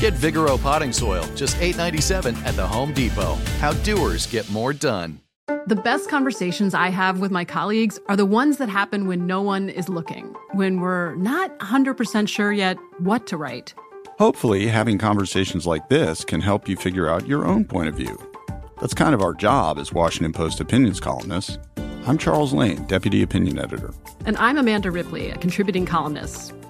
Get Vigoro potting soil, just $8.97 at the Home Depot. How doers get more done. The best conversations I have with my colleagues are the ones that happen when no one is looking, when we're not 100% sure yet what to write. Hopefully, having conversations like this can help you figure out your own point of view. That's kind of our job as Washington Post opinions columnists. I'm Charles Lane, Deputy Opinion Editor. And I'm Amanda Ripley, a contributing columnist.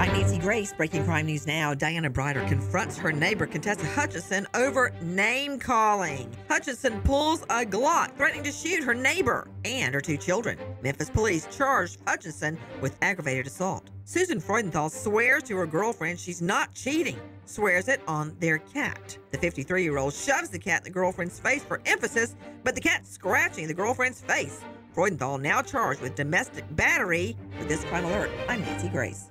I'm Nancy Grace. Breaking crime news now. Diana Brighter confronts her neighbor, Contessa Hutchison, over name calling. Hutchison pulls a Glock, threatening to shoot her neighbor and her two children. Memphis police charged Hutchison with aggravated assault. Susan Freudenthal swears to her girlfriend she's not cheating, swears it on their cat. The 53 year old shoves the cat in the girlfriend's face for emphasis, but the cat's scratching the girlfriend's face. Freudenthal now charged with domestic battery. With this crime alert, I'm Nancy Grace.